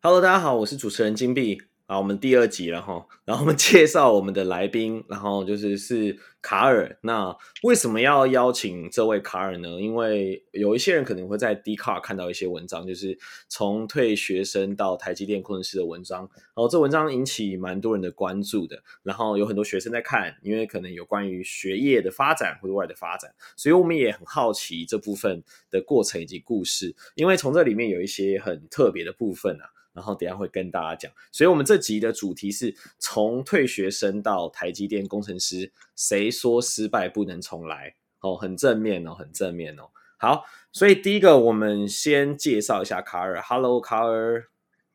Hello，大家好，我是主持人金币。啊，我们第二集了哈，然后我们介绍我们的来宾，然后就是是卡尔。那为什么要邀请这位卡尔呢？因为有一些人可能会在 Dcard 看到一些文章，就是从退学生到台积电工程师的文章。然后这文章引起蛮多人的关注的，然后有很多学生在看，因为可能有关于学业的发展或者未来的发展，所以我们也很好奇这部分的过程以及故事，因为从这里面有一些很特别的部分啊。然后等一下会跟大家讲，所以我们这集的主题是从退学生到台积电工程师，谁说失败不能重来？哦，很正面哦，很正面哦。好，所以第一个我们先介绍一下卡尔。Hello，卡尔。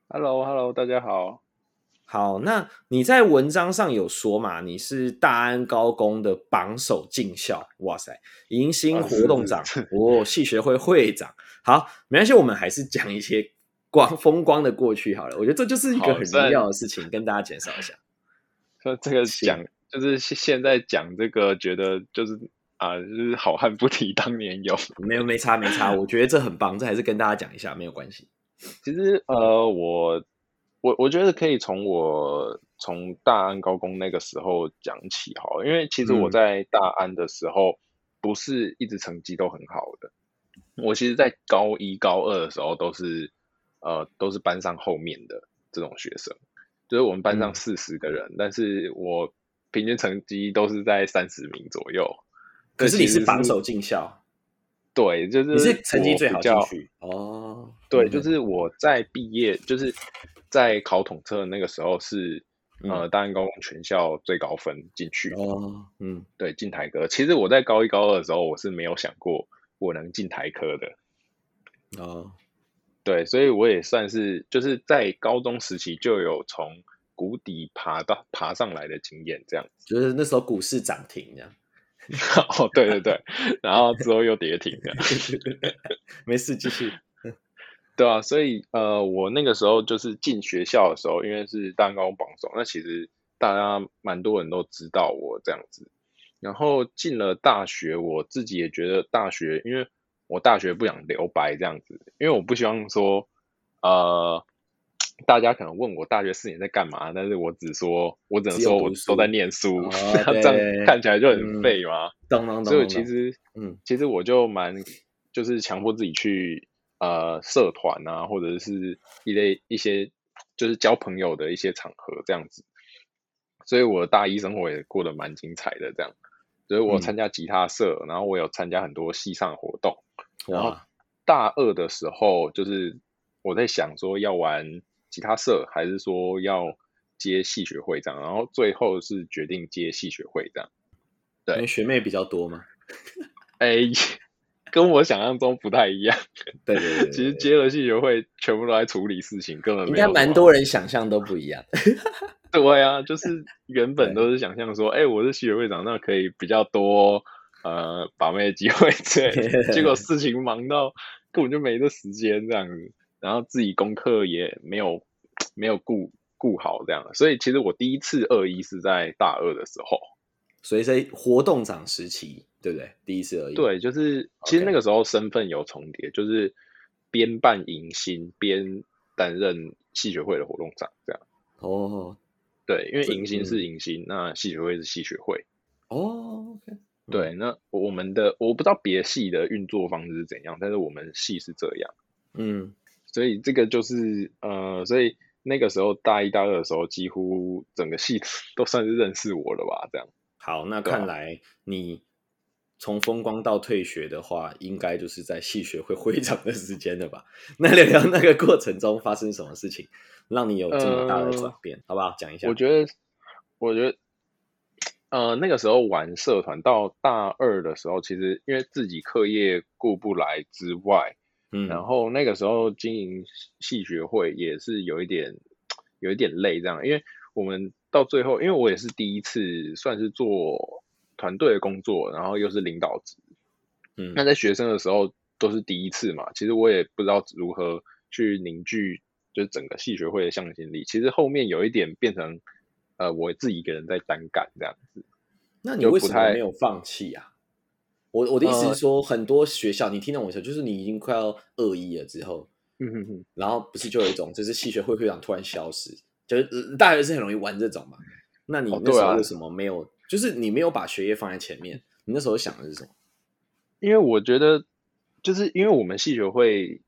Hello，Hello，大家好。好，那你在文章上有说嘛？你是大安高工的榜首进校，哇塞，迎新活动长，哦，系学会会长。好，没关系，我们还是讲一些。光风光的过去好了，我觉得这就是一个很重要的事情，跟大家介绍一下。说这个讲就是现在讲这个，觉得就是啊，就是好汉不提当年勇，没有没差没差，我觉得这很棒，这还是跟大家讲一下，没有关系。其实呃，我我我觉得可以从我从大安高工那个时候讲起哈，因为其实我在大安的时候不是一直成绩都很好的，嗯、我其实，在高一高二的时候都是。呃，都是班上后面的这种学生，就是我们班上四十个人，嗯，但是我平均成绩都是在三十名左右。可是你是榜首进校，对，就是你是成绩最好进去哦。对，就是我在毕业，就是在考统测的那个时候是，嗯、呃，大安高工全校最高分进去哦。嗯，对，进台科。其实我在高一高二的时候，我是没有想过我能进台科的。哦。对，所以我也算是就是在高中时期就有从谷底爬到爬上来的经验，这样子。就是那时候股市涨停这样。哦，对对对，然后之后又跌停了。没事，继续。对啊，所以呃，我那个时候就是进学校的时候，因为是大安高榜首，那其实大家蛮多人都知道我这样子。然后进了大学，我自己也觉得大学，因为。我大学不想留白这样子，因为我不希望说，呃，大家可能问我大学四年在干嘛，但是我只说，我只能说我都在念书，哦、这样看起来就很废嘛。嗯、所以其实，嗯，其实我就蛮就是强迫自己去呃社团啊，或者是一类一些就是交朋友的一些场合这样子。所以我的大一生活也过得蛮精彩的，这样。所以我参加吉他社，嗯、然后我有参加很多系上活动。然后大二的时候，就是我在想说要玩吉他社，还是说要接戏学会这样。然后最后是决定接戏学会这样。对，因为学妹比较多嘛。哎，跟我想象中不太一样。对对对，对，其实接了戏学会，全部都在处理事情，根本没应该蛮多人想象都不一样。对啊，就是原本都是想象说，哎，我是系学会长，那可以比较多。呃，把妹的机会，对，结果事情忙到根本就没这时间这样子，然后自己功课也没有没有顾顾好这样，所以其实我第一次二一是在大二的时候，所以在活动长时期，对不对？第一次二一，对，就是其实那个时候身份有重叠，就是边办迎新边担任系学会的活动长这样。哦，对，因为迎新是迎新，嗯、那系学会是系学会。哦，OK。对，那我们的我不知道别系的运作方式是怎样，但是我们系是这样，嗯，所以这个就是呃，所以那个时候大一大二的时候，几乎整个系 都算是认识我了吧？这样。好，那看来你从风光到退学的话，应该就是在系学会会长的时间了吧？那聊聊那个过程中发生什么事情，让你有这么大的转变，呃、好不好？讲一下。我觉得，我觉得。呃，那个时候玩社团到大二的时候，其实因为自己课业顾不来之外，嗯，然后那个时候经营系学会也是有一点有一点累，这样，因为我们到最后，因为我也是第一次算是做团队的工作，然后又是领导职，嗯，那在学生的时候都是第一次嘛，其实我也不知道如何去凝聚就是整个系学会的向心力，其实后面有一点变成。呃，我自己一个人在单干这样子，那你为什么没有放弃啊？我我的意思是说，很多学校，呃、你听懂我意思，就是你已经快要二一了之后，嗯哼哼。然后不是就有一种，就是系学会会长突然消失，就是大学是很容易玩这种嘛。那你那时候为什么没有？哦啊、就是你没有把学业放在前面？你那时候想的是什么？因为我觉得，就是因为我们系学会，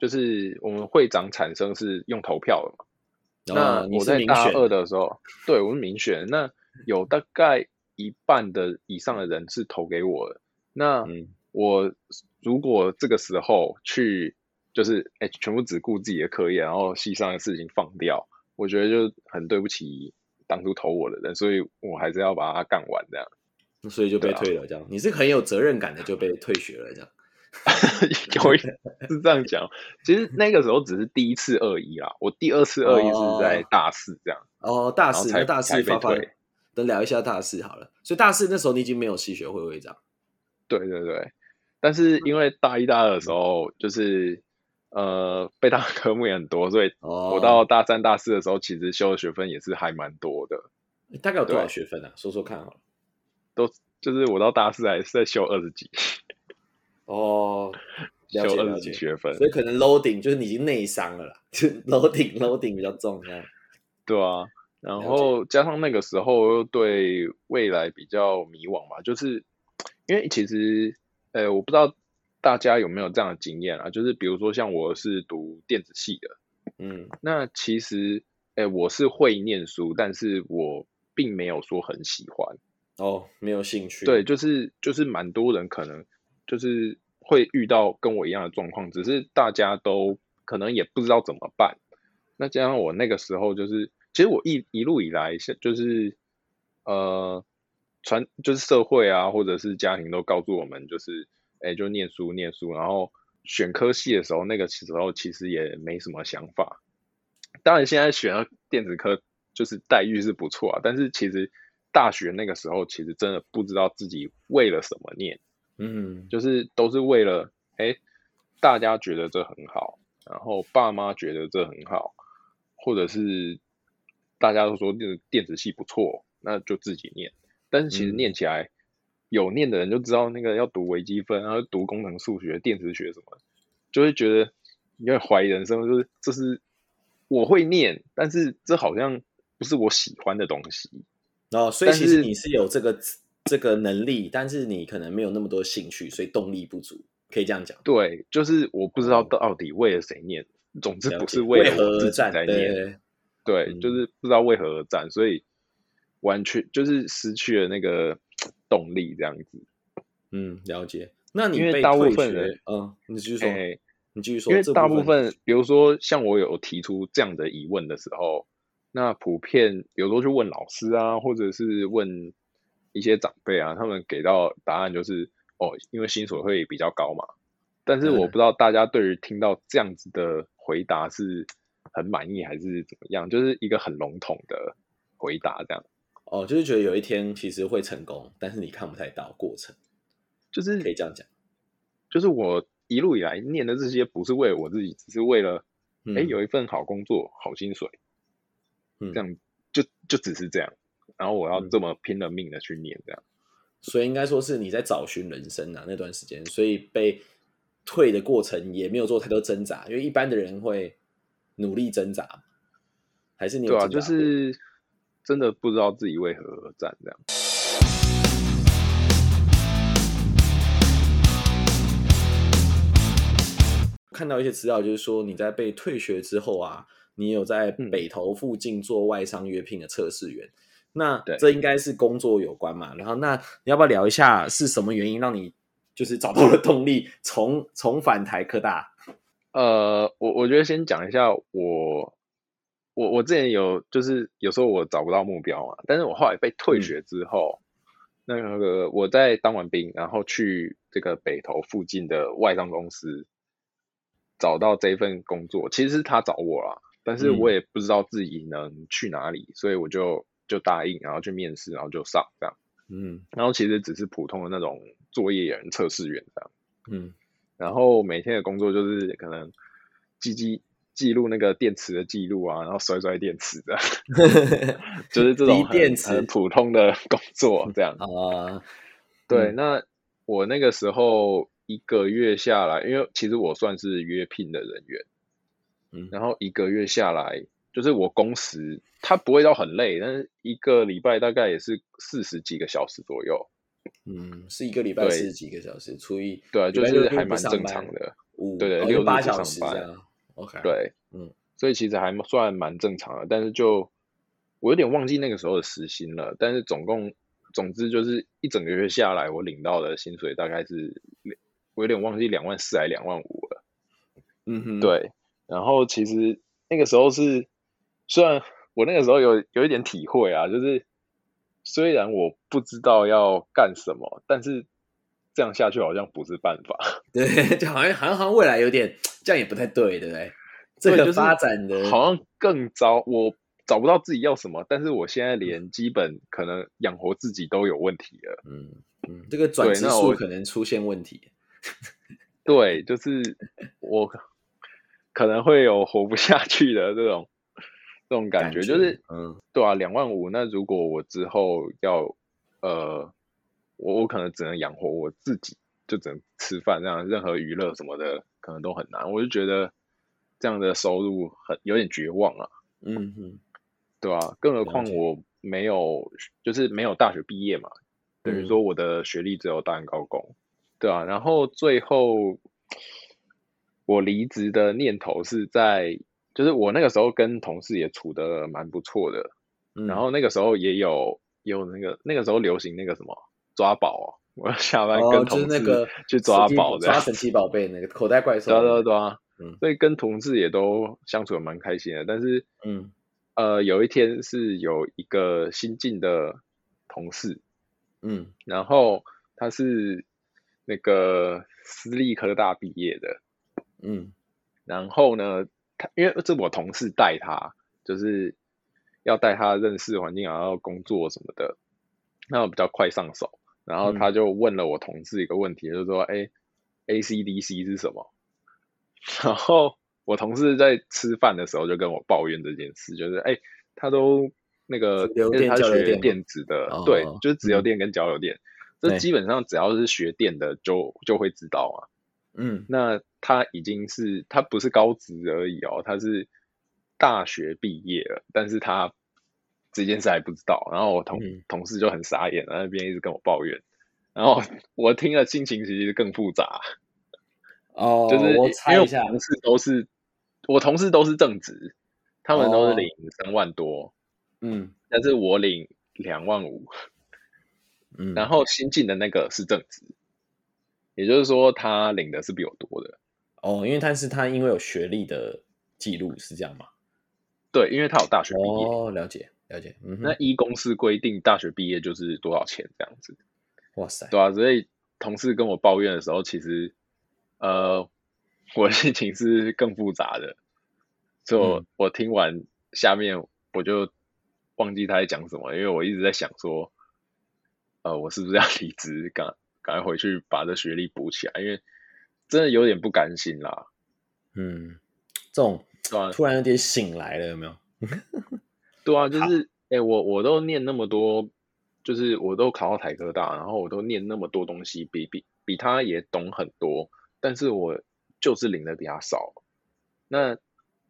就是我们会长产生是用投票的嘛。哦、那我在大二的时候，对，我是民选。那有大概一半的以上的人是投给我的。那我如果这个时候去，就是哎，全部只顾自己的课业，然后系上的事情放掉，我觉得就很对不起。当初投我的人，所以我还是要把它干完，这样，所以就被退了。这样，啊、你是很有责任感的，就被退学了，这样。有是这样讲，其实那个时候只是第一次二一啦，我第二次二一是在大四这样。哦，哦，大四才大四发发，等聊一下大四好了。所以大四那时候你已经没有系学会会长。对对对，但是因为大一大二的时候就是。呃，备大科目也很多，所以我到大三、大四的时候，其实修的学分也是还蛮多的。大概有多少学分啊？说说看好了。都就是我到大四还是在修二十几。哦，修二十几学分，所以可能 loading 就是你已经内伤了啦，就 loading loading 比较重这样。对啊，然后加上那个时候又对未来比较迷惘吧，就是因为其实，呃，我不知道。大家有没有这样的经验啊？就是比如说像我是读电子系的，嗯，那其实，哎、欸，我是会念书，但是我并没有说很喜欢哦，没有兴趣。对，就是就是蛮多人可能就是会遇到跟我一样的状况，只是大家都可能也不知道怎么办。那加上我那个时候就是，其实我一一路以来就是呃传就是社会啊，或者是家庭都告诉我们就是。哎，就念书念书，然后选科系的时候，那个时候其实也没什么想法。当然，现在选了电子科，就是待遇是不错啊。但是其实大学那个时候，其实真的不知道自己为了什么念。嗯，就是都是为了，哎，大家觉得这很好，然后爸妈觉得这很好，或者是大家都说电电子系不错，那就自己念。但是其实念起来。嗯有念的人就知道那个要读微积分，然后读工程数学、电子学什么，就会觉得有点怀疑人生，就是这是我会念，但是这好像不是我喜欢的东西。哦，所以其实你是有这个这个能力，但是你可能没有那么多兴趣，所以动力不足，可以这样讲。对，就是我不知道到底为了谁念，哦、总之不是为了我自己在念。对，对，就是不知道为何而战，所以完全就是失去了那个。动力这样子，嗯，了解。那你因为大部分人，嗯，你继续说，欸、你继续说。因为大部分，比如说像我有提出这样的疑问的时候，那普遍有时候去问老师啊，或者是问一些长辈啊，他们给到答案就是哦，因为薪水会比较高嘛。但是我不知道大家对于听到这样子的回答是很满意还是怎么样，就是一个很笼统的回答这样。哦，就是觉得有一天其实会成功，但是你看不太到过程，就是可以这样讲。就是我一路以来念的这些，不是为了我自己，只是为了，哎、有一份好工作、好薪水，嗯、这样就就只是这样。然后我要这么拼了命的去念，这样。所以应该说是你在找寻人生啊，那段时间，所以被退的过程也没有做太多挣扎，因为一般的人会努力挣扎，还是你有？对啊，就是。真的不知道自己为何而战，这样。看到一些资料，就是说你在被退学之后啊，你有在北投附近做外商约聘的测试员。嗯、那这应该是工作有关嘛？然后，那你要不要聊一下是什么原因让你就是找到了动力，重重返台科大？呃，我我觉得先讲一下我。我我之前有就是有时候我找不到目标嘛，但是我后来被退学之后，嗯、那个我在当完兵，然后去这个北投附近的外商公司找到这份工作，其实是他找我啦，但是我也不知道自己能去哪里，嗯、所以我就就答应，然后去面试，然后就上这样，嗯，然后其实只是普通的那种作业员、测试员这样，嗯，然后每天的工作就是可能记记。记录那个电池的记录啊，然后摔摔电池的，就是这种很电池很普通的工作这样啊。对，嗯、那我那个时候一个月下来，因为其实我算是约聘的人员，嗯，然后一个月下来，就是我工时它不会到很累，但是一个礼拜大概也是四十几个小时左右。嗯，是一个礼拜四十几个小时，除以对，就是还蛮正常的。五对对，六八小时这样。OK，对，嗯，所以其实还算蛮正常的，但是就我有点忘记那个时候的时薪了，但是总共总之就是一整个月下来，我领到的薪水大概是我有点忘记两万四还两万五了。嗯哼，对，然后其实那个时候是虽然我那个时候有有一点体会啊，就是。虽然我不知道要干什么，但是这样下去好像不是办法。对，就好像好像未来有点这样也不太对，对不对？这个发展的好像更糟。我找不到自己要什么，但是我现在连基本可能养活自己都有问题了。嗯嗯，这个转职数可能出现问题。对，就是我可能会有活不下去的这种。这种感觉，就是，嗯，对啊，两万五。那如果我之后要，呃，我我可能只能养活我自己，就只能吃饭这样，任何娱乐什么的可能都很难。我就觉得这样的收入很有点绝望啊。嗯哼，对啊，更何况我没有，就是没有大学毕业嘛，等于说我的学历只有大学高工，对啊。然后最后我离职的念头是在。就是我那个时候跟同事也处的蛮不错的，嗯，然后那个时候也有有那个那个时候流行那个什么抓宝哦，我要下班跟同事去抓宝，抓神奇宝贝那个口袋怪兽，对对对啊，嗯，所以跟同事也都相处的蛮开心的。但是，嗯，呃，有一天是有一个新进的同事，嗯，然后他是那个私立科大毕业的，嗯，然后呢。因为这我同事带他，就是要带他认识环境，然后工作什么的，那我比较快上手。然后他就问了我同事一个问题，嗯、就是说：“哎，AC/DC 是什么？” 然后我同事在吃饭的时候就跟我抱怨这件事，就是：“哎，他都那个，因为他学电子的，对，就是直流电跟交流电，这、嗯、基本上只要是学电的就就会知道嘛。”嗯，那他已经是他不是高职而已哦，他是大学毕业了，但是他这件事还不知道。然后我同、嗯、同事就很傻眼，在那边一直跟我抱怨。然后我听了心情其实更复杂。哦，就是我猜一下，同事都是我同事都是正职，他们都是领三万多，嗯，但是我领两万五，嗯，然后新进的那个是正职。也就是说，他领的是比我多的哦，因为他是他因为有学历的记录是这样吗？对，因为他有大学毕业。哦，了解了解。嗯，那一公司规定，大学毕业就是多少钱这样子？哇塞，对啊，所以同事跟我抱怨的时候，其实呃，我的心情是更复杂的。所以我、嗯、我听完下面，我就忘记他在讲什么，因为我一直在想说，呃，我是不是要 离职干？赶快回去把这学历补起来，因为真的有点不甘心啦。嗯，这种突然有点醒来了，有没有？对啊，就是哎、欸，我我都念那么多，就是我都考到台科大，然后我都念那么多东西，比比比他也懂很多，但是我就是领的比他少。那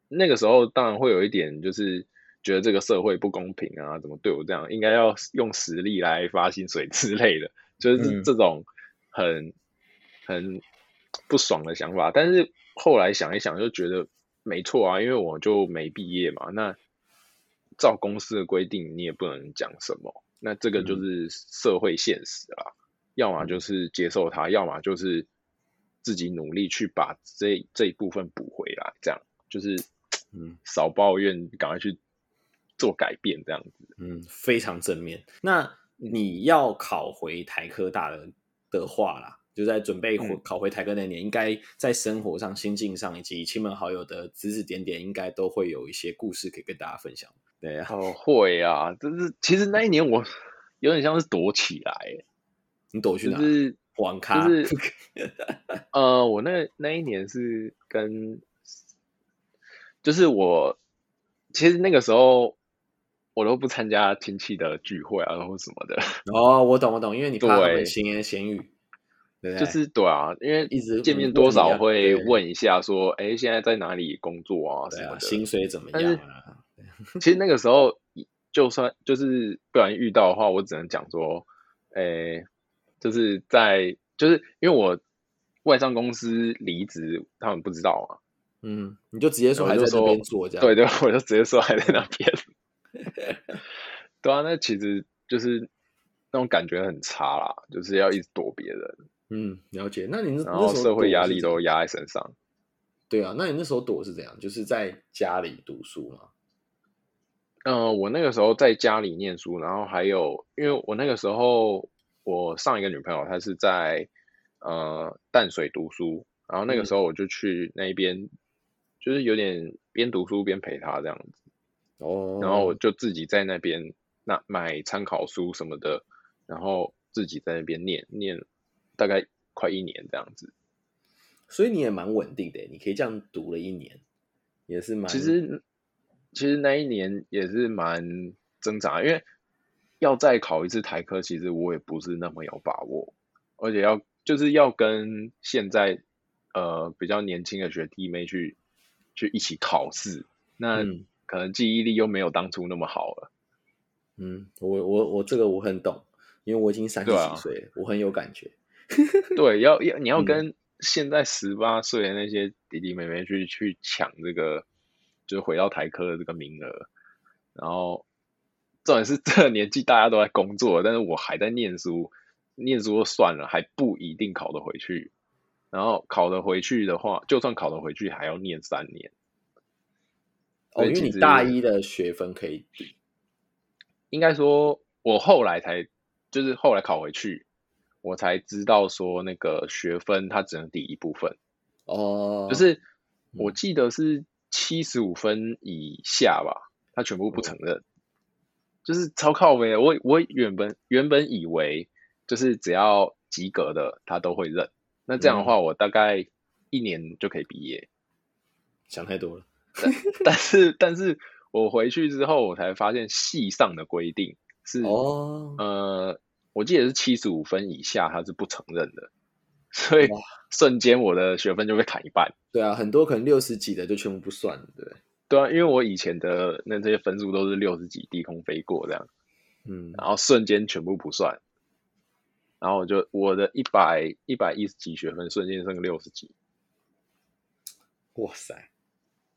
那个时候当然会有一点，就是觉得这个社会不公平啊，怎么对我这样？应该要用实力来发薪水之类的。就是这种很很不爽的想法，但是后来想一想，就觉得没错啊，因为我就没毕业嘛。那照公司的规定，你也不能讲什么。那这个就是社会现实啊，要么就是接受它，要么就是自己努力去把这这一部分补回来。这样就是嗯，少抱怨，赶快去做改变，这样子。嗯，非常正面。那。你要考回台科大的的话啦，就在准备回考回台科那年，嗯、应该在生活上、心境上以及亲朋好友的指指点点，应该都会有一些故事可以跟大家分享。对啊，哦，会啊，就是其实那一年我有点像是躲起来，你躲去哪？就是网咖。就是 呃，我那那一年是跟，就是我其实那个时候。我都不参加亲戚的聚会啊，或什么的。哦，我懂，我懂，因为你怕闲言闲语。对对就是对啊，因为一直见面多少会问一下说，哎、欸，现在在哪里工作啊？什么的，啊、薪水怎么样啊？其实那个时候，就算就是不小心遇到的话，我只能讲说，哎、欸，就是在就是因为我外商公司离职，他们不知道啊。嗯，你就直接说还在那边做这样，对对，我就直接说还在那边。对啊，那其实就是那种感觉很差啦，就是要一直躲别人。嗯，了解。那你那然后社会压力都压在身上。对啊，那你那时候躲是怎样？就是在家里读书吗？嗯、呃，我那个时候在家里念书，然后还有，因为我那个时候我上一个女朋友她是在呃淡水读书，然后那个时候我就去那边。嗯就是有点边读书边陪她这样子，哦，然后我就自己在那边那买参考书什么的，然后自己在那边念念，大概快一年这样子。所以你也蛮稳定的，你可以这样读了一年，也是蛮。其实其实那一年也是蛮挣扎，因为要再考一次台科，其实我也不是那么有把握，而且要就是要跟现在呃比较年轻的学弟妹去。去一起考试，那可能记忆力又没有当初那么好了。嗯，我我我这个我很懂，因为我已经三十几岁了，啊，我很有感觉。对，要要你要跟现在十八岁的那些弟弟妹妹去去抢这个，就是回到台科的这个名额。然后重点是这个年纪大家都在工作，但是我还在念书，念书就算了，还不一定考得回去。然后考得回去的话，就算考得回去，还要念三年。哦，因为你大一的学分可以抵。应该说，我后来才就是后来考回去，我才知道说那个学分它只能抵一部分。哦，就是我记得是七十五分以下吧，他全部不承认。就是超靠背，我我原本原本以为就是只要及格的，他都会认。那这样的话，我大概一年就可以毕业。想太多了。但，但是，但是我回去之后，我才发现系上的规定是，哦，呃，我记得是七十五分以下，他是不承认的。所以瞬间我的学分就被砍一半。对啊，很多可能六十几的就全部不算了，对。对啊，因为我以前的那这些分数都是六十几，低空飞过这样。嗯，然后瞬间全部不算。然后我就我的一百一百一十几学分，瞬间剩个六十几，哇塞，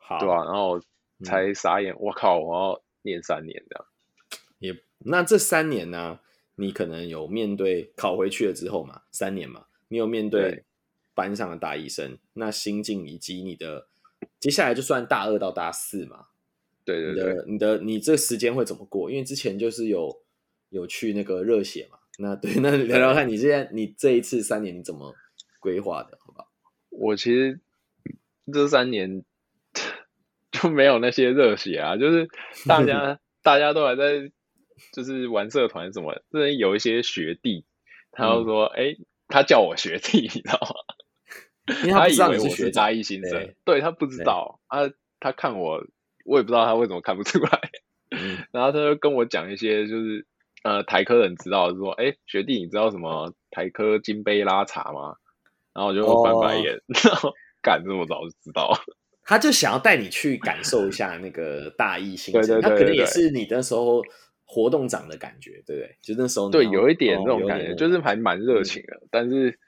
好，对啊，然后才傻眼，我、嗯、靠，我要念三年这样。也那这三年呢、啊，你可能有面对考回去了之后嘛，三年嘛，你有面对班上的大一生，那心境以及你的接下来就算大二到大四嘛，对对对，你的你的你这时间会怎么过？因为之前就是有有去那个热血嘛。那对，那聊聊看你现在你这一次三年你怎么规划的？好不好？我其实这三年就没有那些热血啊，就是大家 大家都还在就是玩社团什么，这有一些学弟，他就说：“哎、嗯欸，他叫我学弟，你知道吗？因为他，他以为我是大一新生，对，对他不知道啊，他看我，我也不知道他为什么看不出来，嗯、然后他就跟我讲一些就是。”呃，台科人知道说，哎、欸，学弟，你知道什么台科金杯拉茶吗？然后我就翻白眼，然后敢这么早就知道，他就想要带你去感受一下那个大一新生，他可能也是你那时候活动长的感觉，对不对？就那时候对，有一点那种感觉，哦、就是还蛮热情的、嗯。但是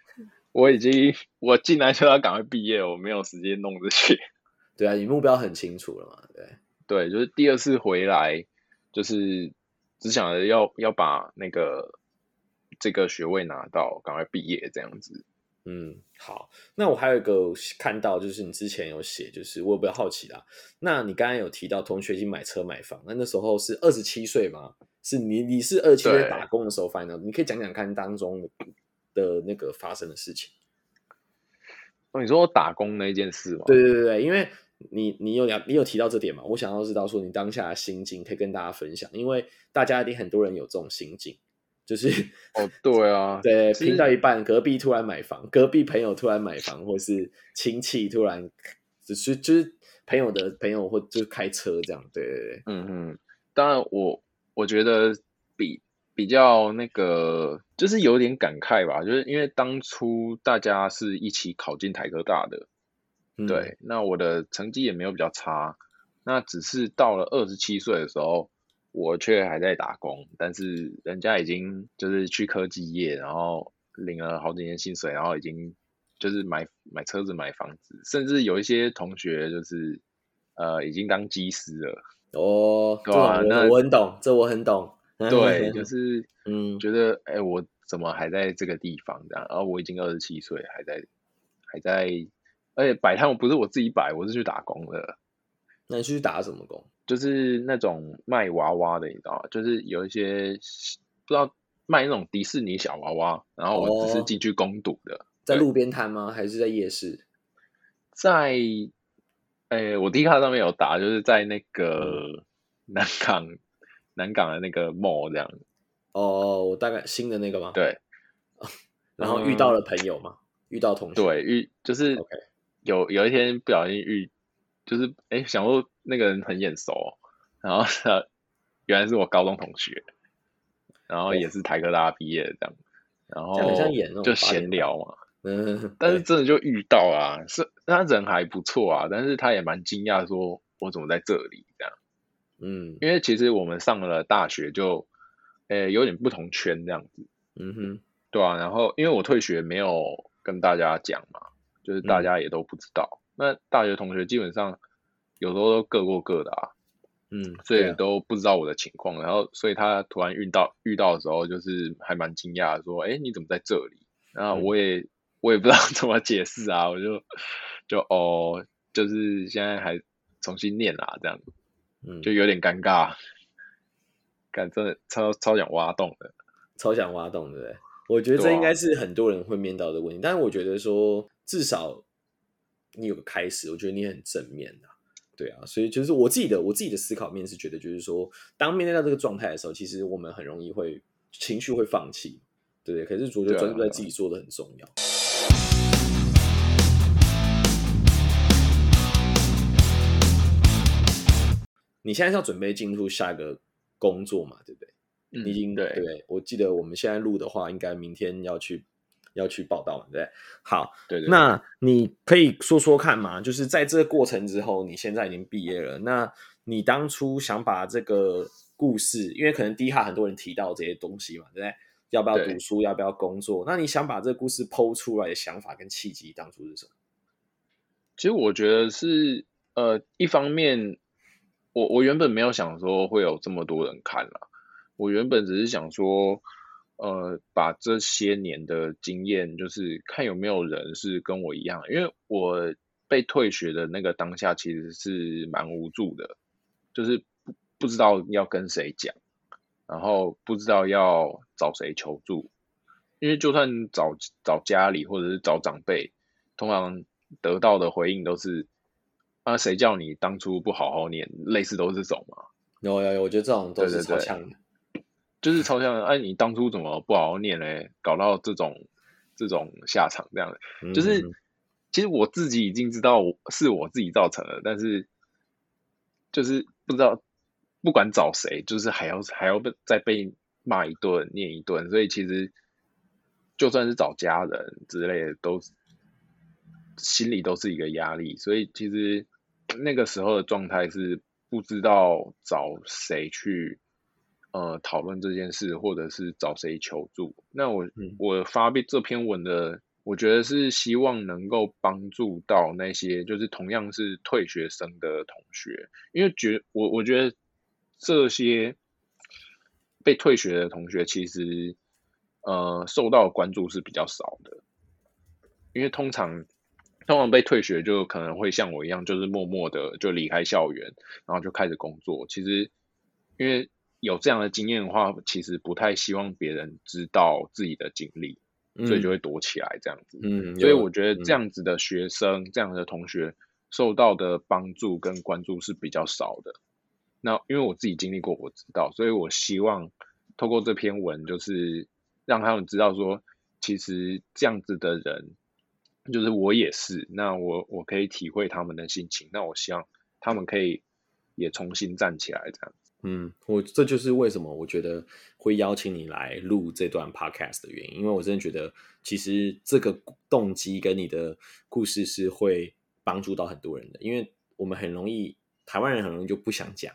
我已经我进来就要赶快毕业，我没有时间弄这些。对啊，你目标很清楚了嘛？对对，就是第二次回来就是。只想着要要把那个这个学位拿到，赶快毕业这样子。嗯，好。那我还有一个看到，就是你之前有写，就是我也比较好奇啦。那你刚刚有提到同学已经买车买房，那那时候是二十七岁吗？是你你是二十七岁打工的时候发生的？你可以讲讲看当中的那个发生的事情。哦，你说我打工那件事吗？对对对对，因为。你你有聊，你有提到这点嘛？我想要知道说你当下的心境，可以跟大家分享，因为大家一定很多人有这种心境，就是哦，对啊，对，拼到一半，隔壁突然买房，隔壁朋友突然买房，或是亲戚突然只是就是朋友的朋友或就开车这样，对对对，嗯嗯，当然我我觉得比比较那个，就是有点感慨吧，就是因为当初大家是一起考进台科大的，嗯、对，那我的成绩也没有比较差，那只是到了二十七岁的时候，我却还在打工，但是人家已经就是去科技业，然后领了好几年薪水，然后已经就是买买车子、买房子，甚至有一些同学就是呃已经当机师了。哦，对啊，那我很懂，这我很懂。对，就 是嗯，觉得哎、欸，我怎么还在这个地方这样？然后我已经二十七岁，还在还在，而且摆摊我不是我自己摆，我是去打工的。那你去打什么工？就是那种卖娃娃的，你知道吗？就是有一些不知道卖那种迪士尼小娃娃，然后我只是进去攻读的。哦、在路边摊吗？还是在夜市？在。哎、欸，我第一卡上面有打，就是在那个南港，南港的那个 mall 这样。哦，我大概新的那个吗？对。然后遇到了朋友吗？嗯、遇到同学。对，遇就是有有一天不小心遇，就是哎、欸，想说那个人很眼熟，然后他 原来是我高中同学，然后也是台科大毕业的这样，然后就闲聊嘛。嗯，但是真的就遇到啊，是他人还不错啊，但是他也蛮惊讶，说我怎么在这里这样，嗯，因为其实我们上了大学就，诶、欸，有点不同圈这样子，嗯哼，对啊，然后因为我退学没有跟大家讲嘛，就是大家也都不知道，嗯、那大学同学基本上有时候都各过各的啊，嗯，所以都不知道我的情况，然后所以他突然遇到遇到的时候，就是还蛮惊讶，说，哎、欸，你怎么在这里？然后我也。嗯我也不知道 怎么解释啊，我就就哦，就是现在还重新念啊，这样，嗯，就有点尴尬，感真的超超想挖洞的，超想挖洞，对不对？我觉得这应该是很多人会面到的问题，啊、但是我觉得说至少你有个开始，我觉得你很正面的，对啊，所以就是我自己的我自己的思考面是觉得，就是说当面对到这个状态的时候，其实我们很容易会情绪会放弃，对不对？可是我觉得专注在自己做的很重要。你现在是要准备进入下一个工作嘛？对不对？嗯，你已经对，对，我记得我们现在录的话，应该明天要去要去报道嘛，对不对？好，对，对对。那你可以说说看嘛？就是在这个过程之后，你现在已经毕业了，那你当初想把这个故事，因为可能 Dcard 很多人提到这些东西嘛，对不对？要不要读书？要不要工作？那你想把这个故事剖出来的想法跟契机，当初是什么？其实我觉得是呃，一方面。我我原本没有想说会有这么多人看了，我原本只是想说，呃，把这些年的经验，就是看有没有人是跟我一样，因为我被退学的那个当下其实是蛮无助的，就是不不知道要跟谁讲，然后不知道要找谁求助，因为就算找找家里或者是找长辈，通常得到的回应都是。啊谁、啊、叫你当初不好好念？类似都是这种嘛。有有有，我觉得这种都是超强的，对对对，就是超强的。哎、啊，你当初怎么不好好念嘞？搞到这种这种下场这样的，嗯、就是其实我自己已经知道是我自己造成的，但是就是不知道不管找谁，就是还要还要被再被骂一顿、念一顿，所以其实就算是找家人之类的，都心里都是一个压力，所以其实。那个时候的状态是不知道找谁去呃讨论这件事，或者是找谁求助。那我、嗯、我发这篇文的，我觉得是希望能够帮助到那些就是同样是退学生的同学，因为觉我我觉得这些被退学的同学其实呃受到的关注是比较少的，因为通常。通常被退学就可能会像我一样，就是默默的就离开校园，然后就开始工作。其实因为有这样的经验的话，其实不太希望别人知道自己的经历，所以就会躲起来这样子。嗯，所以我觉得这样子的学生，嗯、这样的同学受到的帮助跟关注是比较少的。那因为我自己经历过，我知道，所以我希望透过这篇文，就是让他们知道说，其实这样子的人。就是我也是，那我我可以体会他们的心情，那我希望他们可以也重新站起来，这样子。嗯，我这就是为什么我觉得会邀请你来录这段 podcast 的原因，因为我真的觉得其实这个动机跟你的故事是会帮助到很多人的，因为我们很容易台湾人很容易就不想讲，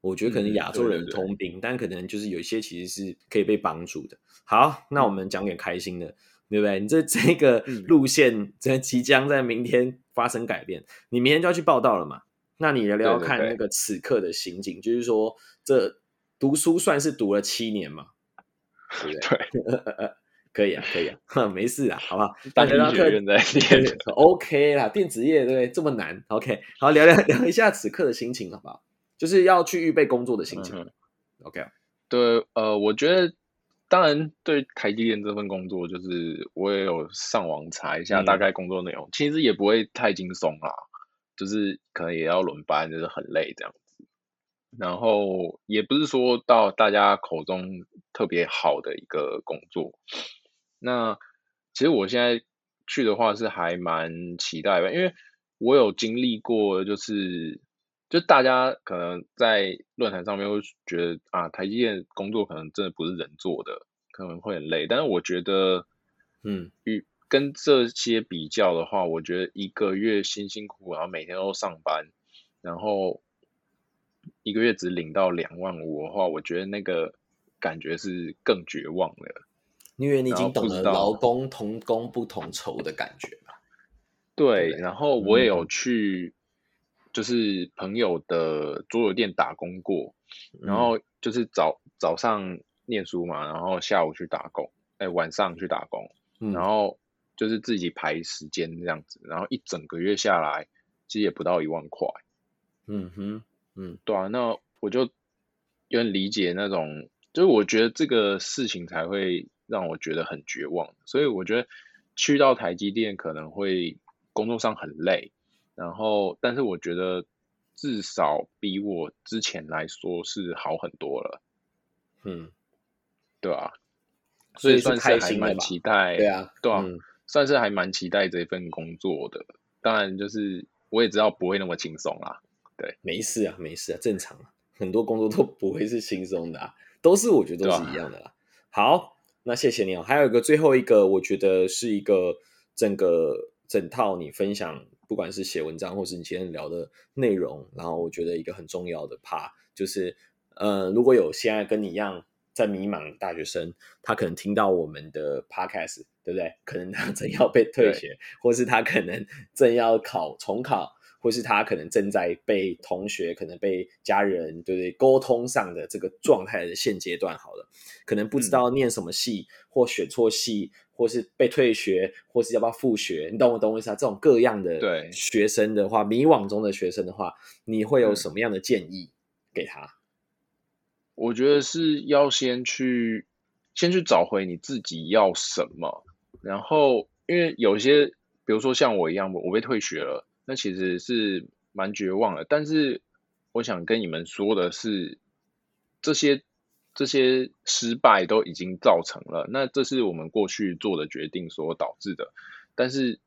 我觉得可能亚洲人通病，嗯、但可能就是有一些其实是可以被帮助的。好，那我们讲点开心的，嗯、对不对？你这这个路线在即将在明天发生改变，你明天就要去报道了嘛？那你聊聊看那个此刻的心境，就是说，这读书算是读了七年嘛？对不对？对 可以啊，可以啊，没事啊，好不好？大学院在念，OK 啦，电子业对不对？这么难，OK，好，聊聊聊一下此刻的心情，好不好？就是要去预备工作的心情。嗯、OK，对，呃，我觉得，当然，对台积电这份工作，就是我也有上网查一下大概工作内容，嗯、其实也不会太轻松啦。就是可能也要轮班，就是很累这样子。然后也不是说到大家口中特别好的一个工作。那其实我现在去的话是还蛮期待吧，因为我有经历过，就是就大家可能在论坛上面会觉得啊，台积电工作可能真的不是人做的，可能会很累。但是我觉得，嗯，与跟这些比较的话，我觉得一个月辛辛苦苦，然后每天都上班，然后一个月只领到两万五的话，我觉得那个感觉是更绝望的。因为你已经懂得劳工同工不同酬的感觉嘛。对，然后我也有去，就是朋友的桌游店打工过，嗯、然后就是早早上念书嘛，然后下午去打工，哎，晚上去打工，嗯、然后。就是自己排时间这样子，然后一整个月下来，其实也不到一万块。嗯哼，嗯，对啊，那我就有点理解那种，就是我觉得这个事情才会让我觉得很绝望。所以我觉得去到台积电可能会工作上很累，然后但是我觉得至少比我之前来说是好很多了。嗯，对啊，所以算是还蛮期待，对啊，对啊。嗯算是还蛮期待这份工作的，当然就是我也知道不会那么轻松啦。对，没事啊，没事啊，正常啊，很多工作都不会是轻松的啊，都是我觉得都是一样的啦。啊、好，那谢谢你哦。还有一个最后一个，我觉得是一个整个整套你分享，不管是写文章或是你今天聊的内容，然后我觉得一个很重要的 part 就是，呃，如果有现在跟你一样在迷茫的大学生，他可能听到我们的 podcast。对不对？可能他正要被退学，或是他可能正要考重考，或是他可能正在被同学、可能被家人，对不对？沟通上的这个状态的现阶段，好了，可能不知道念什么系，嗯、或选错系，或是被退学，或是要不要复学，你懂我懂我意思啊？这种各样的学生的话，迷惘中的学生的话，你会有什么样的建议给他？我觉得是要先去，先去找回你自己要什么。然后，因为有些，比如说像我一样，我被退学了，那其实是蛮绝望的。但是，我想跟你们说的是，这些这些失败都已经造成了，那这是我们过去做的决定所导致的。但是，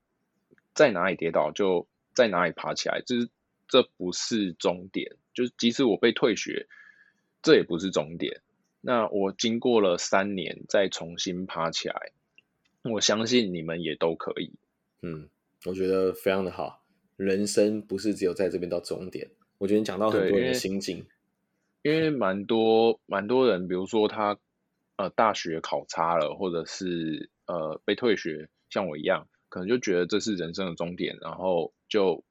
在哪里跌倒就在哪里爬起来，就是这不是终点。就是即使我被退学，这也不是终点。那我经过了三年，再重新爬起来。我相信你们也都可以，嗯，我觉得非常的好。人生不是只有在这边到终点。我觉得你讲到很多人的心境，因为蛮多蛮多人，比如说他呃大学考差了，或者是呃被退学，像我一样，可能就觉得这是人生的终点，然后就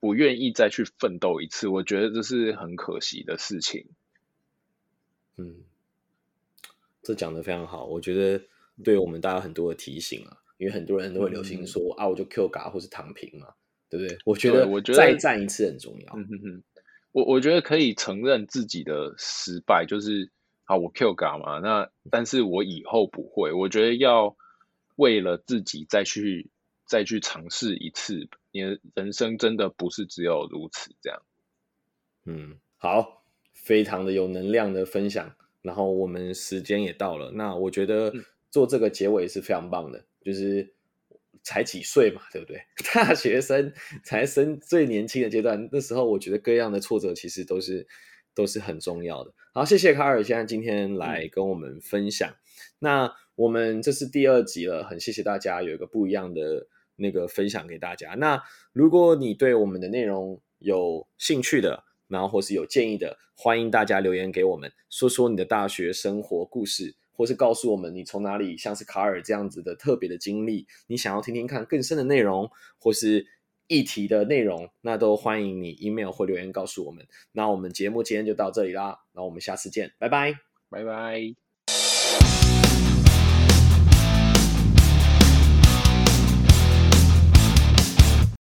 不愿意再去奋斗一次。我觉得这是很可惜的事情。嗯，这讲的非常好，我觉得。对我们大家很多的提醒啊，因为很多人都会流行说、嗯、啊，我就 Q 嘎或是躺平嘛，对不对？我觉得，我觉得再战一次很重要。嗯哼哼，我我觉得可以承认自己的失败，就是啊，我 Q 嘎嘛，那但是我以后不会。我觉得要为了自己再去再去尝试一次，你的人生真的不是只有如此这样。嗯，好，非常的有能量的分享，然后我们时间也到了，那我觉得。嗯做这个结尾是非常棒的，就是才几岁嘛，对不对？大学生才生最年轻的阶段，那时候我觉得各样的挫折其实都是都是很重要的。好，谢谢卡尔，现在今天来跟我们分享。嗯、那我们这是第二集了，很谢谢大家有一个不一样的那个分享给大家。那如果你对我们的内容有兴趣的，然后或是有建议的，欢迎大家留言给我们，说说你的大学生活故事，或是告诉我们你从哪里像是卡尔这样子的特别的经历，你想要听听看更深的内容，或是。议题的内容，那都欢迎你 email 或留言告诉我们。那我们节目今天就到这里啦，那我们下次见，拜拜，拜拜。